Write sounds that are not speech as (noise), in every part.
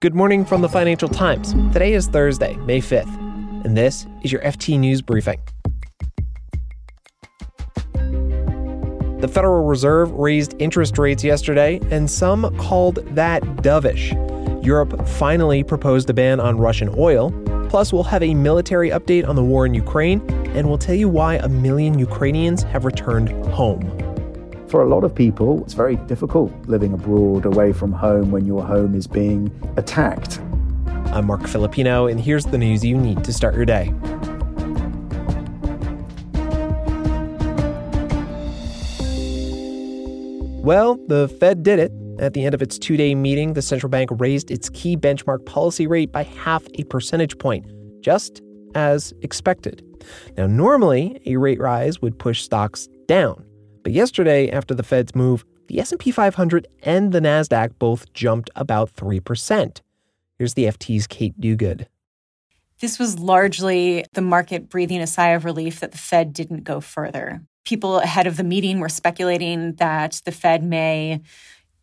Good morning from the Financial Times. Today is Thursday, May 5th, and this is your FT News Briefing. The Federal Reserve raised interest rates yesterday, and some called that dovish. Europe finally proposed a ban on Russian oil. Plus, we'll have a military update on the war in Ukraine, and we'll tell you why a million Ukrainians have returned home. For a lot of people, it's very difficult living abroad away from home when your home is being attacked. I'm Marc Filippino, and here's the news you need to start your day. Well, the Fed did it. At the end of its two day meeting, the central bank raised its key benchmark policy rate by half a percentage point, just as expected. Now, normally, a rate rise would push stocks down. But yesterday, after the Fed's move, the S&P 500 and the Nasdaq both jumped about 3%. Here's the FT's Kate Duguid. This was largely the market breathing a sigh of relief that the Fed didn't go further. People ahead of the meeting were speculating that the Fed may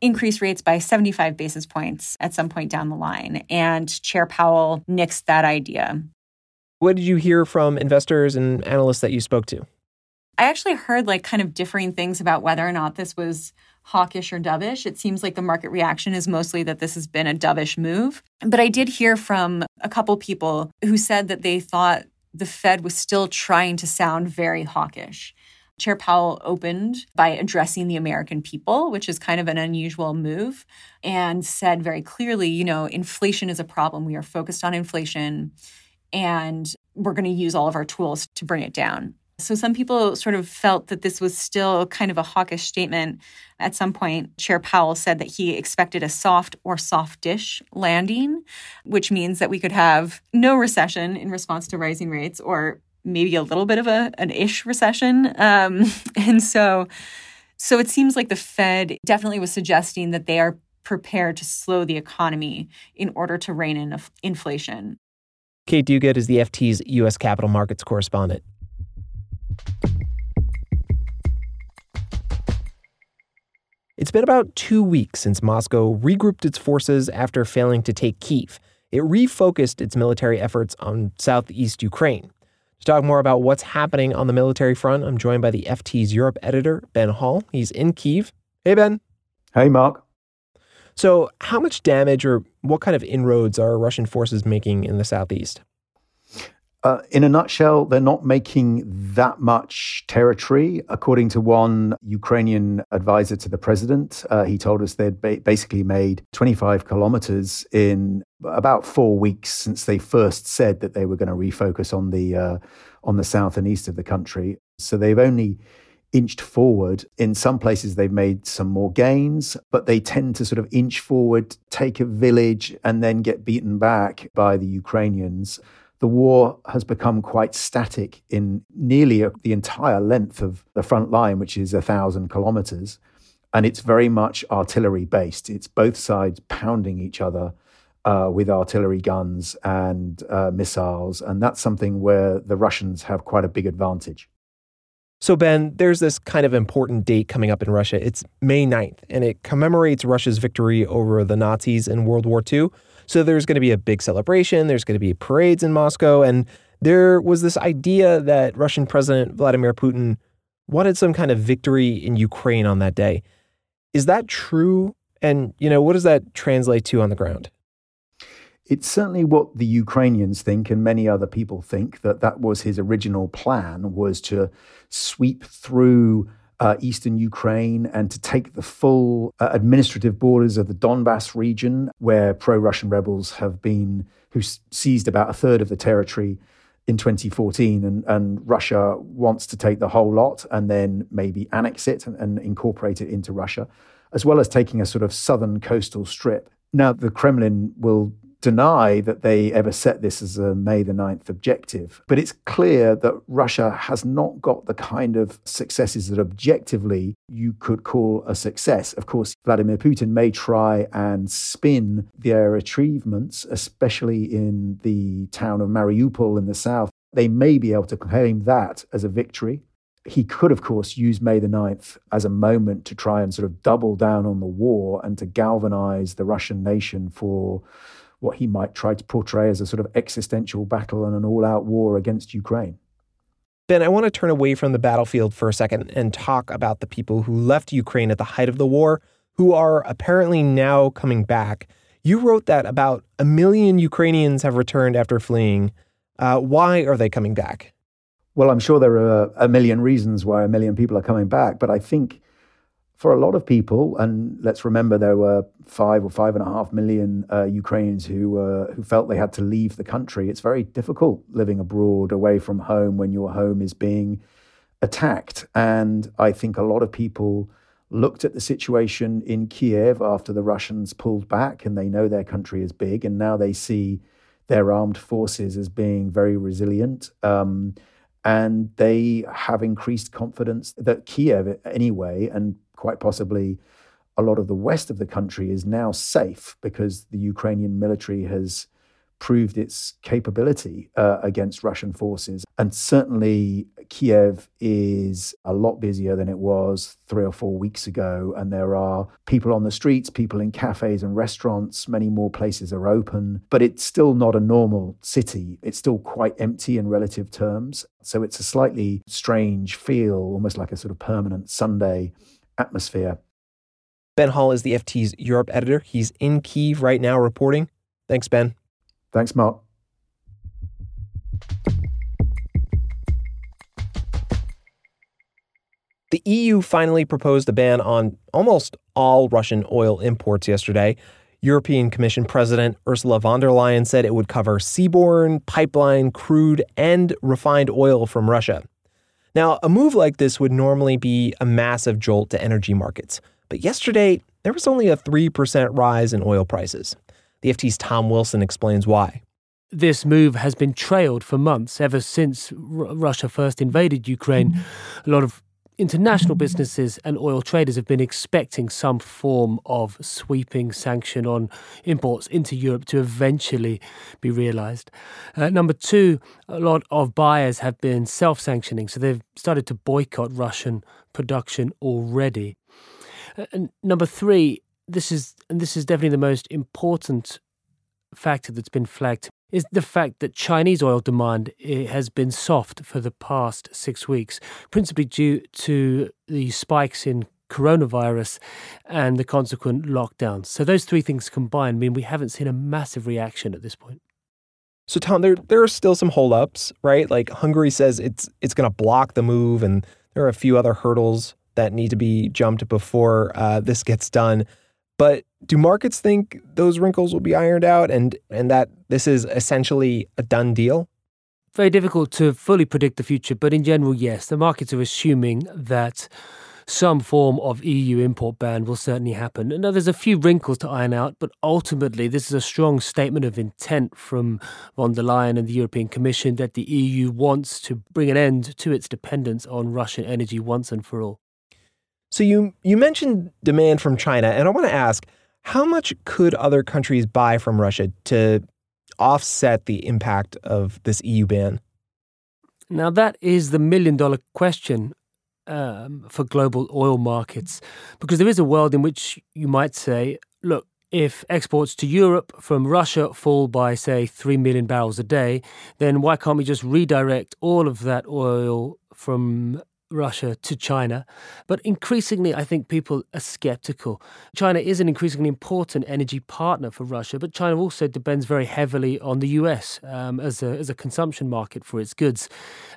increase rates by 75 basis points at some point down the line. And Chair Powell nixed that idea. What did you hear from investors and analysts that you spoke to? I actually heard like kind of differing things about whether or not this was hawkish or dovish. It seems like the market reaction is mostly that this has been a dovish move. But I did hear from a couple people who said that they thought the Fed was still trying to sound very hawkish. Chair Powell opened by addressing the American people, which is kind of an unusual move, and said very clearly, you know, inflation is a problem. We are focused on inflation and we're going to use all of our tools to bring it down. So some people sort of felt that this was still kind of a hawkish statement. At some point, Chair Powell said that he expected a soft or softish landing, which means that we could have no recession in response to rising rates or maybe a little bit of a an ish recession. Um, (laughs) and so so it seems like the Fed definitely was suggesting that they are prepared to slow the economy in order to rein in inflation. Kate Duguid is the FT's U.S. capital markets correspondent. It's been about two weeks since Moscow regrouped its forces after failing to take Kiev. It refocused its military efforts on southeast Ukraine. To talk more about what's happening on the military front, I'm joined by the FT's Europe editor, Ben Hall. He's in Kiev. Hey, Ben. Hey, Marc. So, how much damage or what kind of inroads are Russian forces making in the southeast? Uh, in a nutshell, they're not making that much territory. According to one Ukrainian advisor to the president, uh, he told us they'd ba- basically made 25 kilometers in about four weeks since they first said that they were going to refocus on the uh, on the south and east of the country. So they've only inched forward. In some places, they've made some more gains, but they tend to sort of inch forward, take a village, and then get beaten back by the Ukrainians the war has become quite static in nearly the entire length of the front line, which is a thousand kilometers. And it's very much artillery based. It's both sides pounding each other uh, with artillery guns and uh, missiles. And that's something where the Russians have quite a big advantage. So, Ben, there's this kind of important date coming up in Russia. It's May 9th, and it commemorates Russia's victory over the Nazis in World War II. So there's going to be a big celebration, there's going to be parades in Moscow. And there was this idea that Russian President Vladimir Putin wanted some kind of victory in Ukraine on that day. Is that true? And, you know, what does that translate to on the ground? It's certainly what the Ukrainians think and many other people think that that was his original plan was to sweep through uh, eastern Ukraine and to take the full uh, administrative borders of the Donbass region, where pro Russian rebels have been, who seized about a third of the territory in 2014. And, and Russia wants to take the whole lot and then maybe annex it and, and incorporate it into Russia, as well as taking a sort of southern coastal strip. Now, the Kremlin will deny that they ever set this as a May the 9th objective. But it's clear that Russia has not got the kind of successes that objectively you could call a success. Of course, Vladimir Putin may try and spin their achievements, especially in the town of Mariupol in the south. They may be able to claim that as a victory. He could, of course, use May the 9th as a moment to try and sort of double down on the war and to galvanize the Russian nation for what he might try to portray as a sort of existential battle and an all out war against Ukraine. Ben, I want to turn away from the battlefield for a second and talk about the people who left Ukraine at the height of the war, who are apparently now coming back. You wrote that about a million Ukrainians have returned after fleeing. Uh, why are they coming back? Well, I'm sure there are a million reasons why a million people are coming back, but I think for a lot of people, and let's remember there were five or five and a half million uh, Ukrainians who uh, who felt they had to leave the country. It's very difficult living abroad, away from home, when your home is being attacked. And I think a lot of people looked at the situation in Kiev after the Russians pulled back, and they know their country is big, and now they see their armed forces as being very resilient. Um, and they have increased confidence that Kiev, anyway, and quite possibly a lot of the west of the country is now safe because the Ukrainian military has proved its capability uh, against Russian forces. And certainly, Kiev is a lot busier than it was three or four weeks ago. And there are people on the streets, people in cafes and restaurants. Many more places are open, but it's still not a normal city. It's still quite empty in relative terms. So it's a slightly strange feel, almost like a sort of permanent Sunday atmosphere. Ben Hall is the FT's Europe editor. He's in Kiev right now reporting. Thanks, Ben. Thanks, Marc. The EU finally proposed a ban on almost all Russian oil imports yesterday. European Commission President Ursula von der Leyen said it would cover seaborne, pipeline, crude, and refined oil from Russia. Now, a move like this would normally be a massive jolt to energy markets, but yesterday there was only a 3% rise in oil prices. The FT's Tom Wilson explains why. This move has been trailed for months, ever since R- Russia first invaded Ukraine. Mm-hmm. A lot of international businesses and oil traders have been expecting some form of sweeping sanction on imports into Europe to eventually be realized. Uh, number two, a lot of buyers have been self sanctioning, so they've started to boycott Russian production already. Uh, and number three, this is and this is definitely the most important factor that's been flagged is the fact that Chinese oil demand eh, has been soft for the past six weeks, principally due to the spikes in coronavirus and the consequent lockdowns. So those three things combined mean we haven't seen a massive reaction at this point. So Tom, there there are still some holdups, right? Like Hungary says it's it's going to block the move, and there are a few other hurdles that need to be jumped before uh, this gets done. But do markets think those wrinkles will be ironed out and, and that this is essentially a done deal? Very difficult to fully predict the future, but in general, yes. The markets are assuming that some form of EU import ban will certainly happen. Now, there's a few wrinkles to iron out, but ultimately, this is a strong statement of intent from von der Leyen and the European Commission that the EU wants to bring an end to its dependence on Russian energy once and for all. So you you mentioned demand from China, and I want to ask, how much could other countries buy from Russia to offset the impact of this EU ban? Now that is the million dollar question um, for global oil markets, because there is a world in which you might say, look, if exports to Europe from Russia fall by, say, 3 million barrels a day, then why can't we just redirect all of that oil from Russia to China. But increasingly, I think people are skeptical. China is an increasingly important energy partner for Russia, but China also depends very heavily on the US um, as, a, as a consumption market for its goods.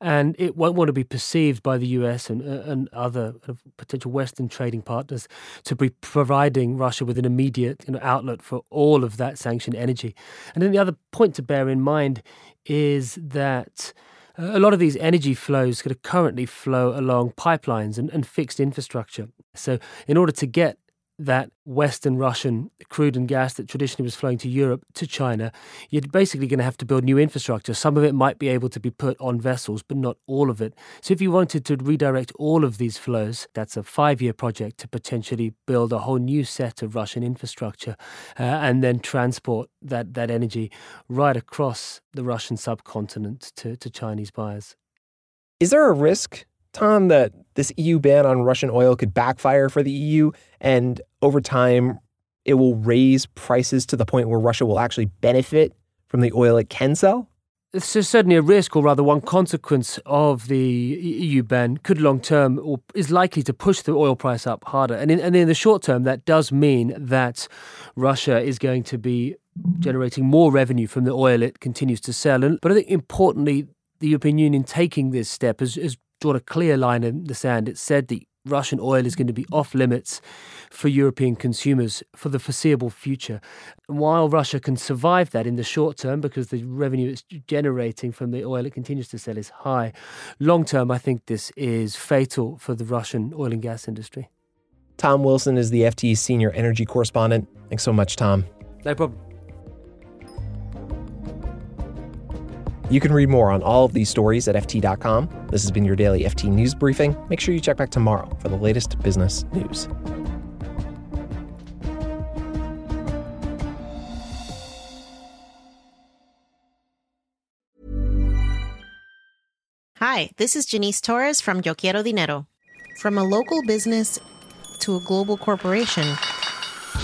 And it won't want to be perceived by the US and, uh, and other potential Western trading partners to be providing Russia with an immediate you know, outlet for all of that sanctioned energy. And then the other point to bear in mind is that a lot of these energy flows currently flow along pipelines and, and fixed infrastructure. So, in order to get that Western Russian crude and gas that traditionally was flowing to Europe to China, you're basically going to have to build new infrastructure. Some of it might be able to be put on vessels, but not all of it. So, if you wanted to redirect all of these flows, that's a five year project to potentially build a whole new set of Russian infrastructure uh, and then transport that, that energy right across the Russian subcontinent to, to Chinese buyers. Is there a risk Tom, that this EU ban on Russian oil could backfire for the EU, and over time, it will raise prices to the point where Russia will actually benefit from the oil it can sell? It's certainly a risk, or rather, one consequence of the EU ban could long term or is likely to push the oil price up harder. And in, and in the short term, that does mean that Russia is going to be generating more revenue from the oil it continues to sell. And, but I think importantly, the European Union taking this step has, has drawn a clear line in the sand. It said that Russian oil is going to be off limits for European consumers for the foreseeable future. And while Russia can survive that in the short term because the revenue it's generating from the oil it continues to sell is high, long term, I think this is fatal for the Russian oil and gas industry. Tom Wilson is the FT's senior energy correspondent. Thanks so much, Tom. No problem. You can read more on all of these stories at FT.com. This has been your daily FT News Briefing. Make sure you check back tomorrow for the latest business news. Hi, this is Janice Torres from Yo Quiero Dinero. From a local business to a global corporation,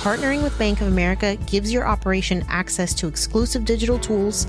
partnering with Bank of America gives your operation access to exclusive digital tools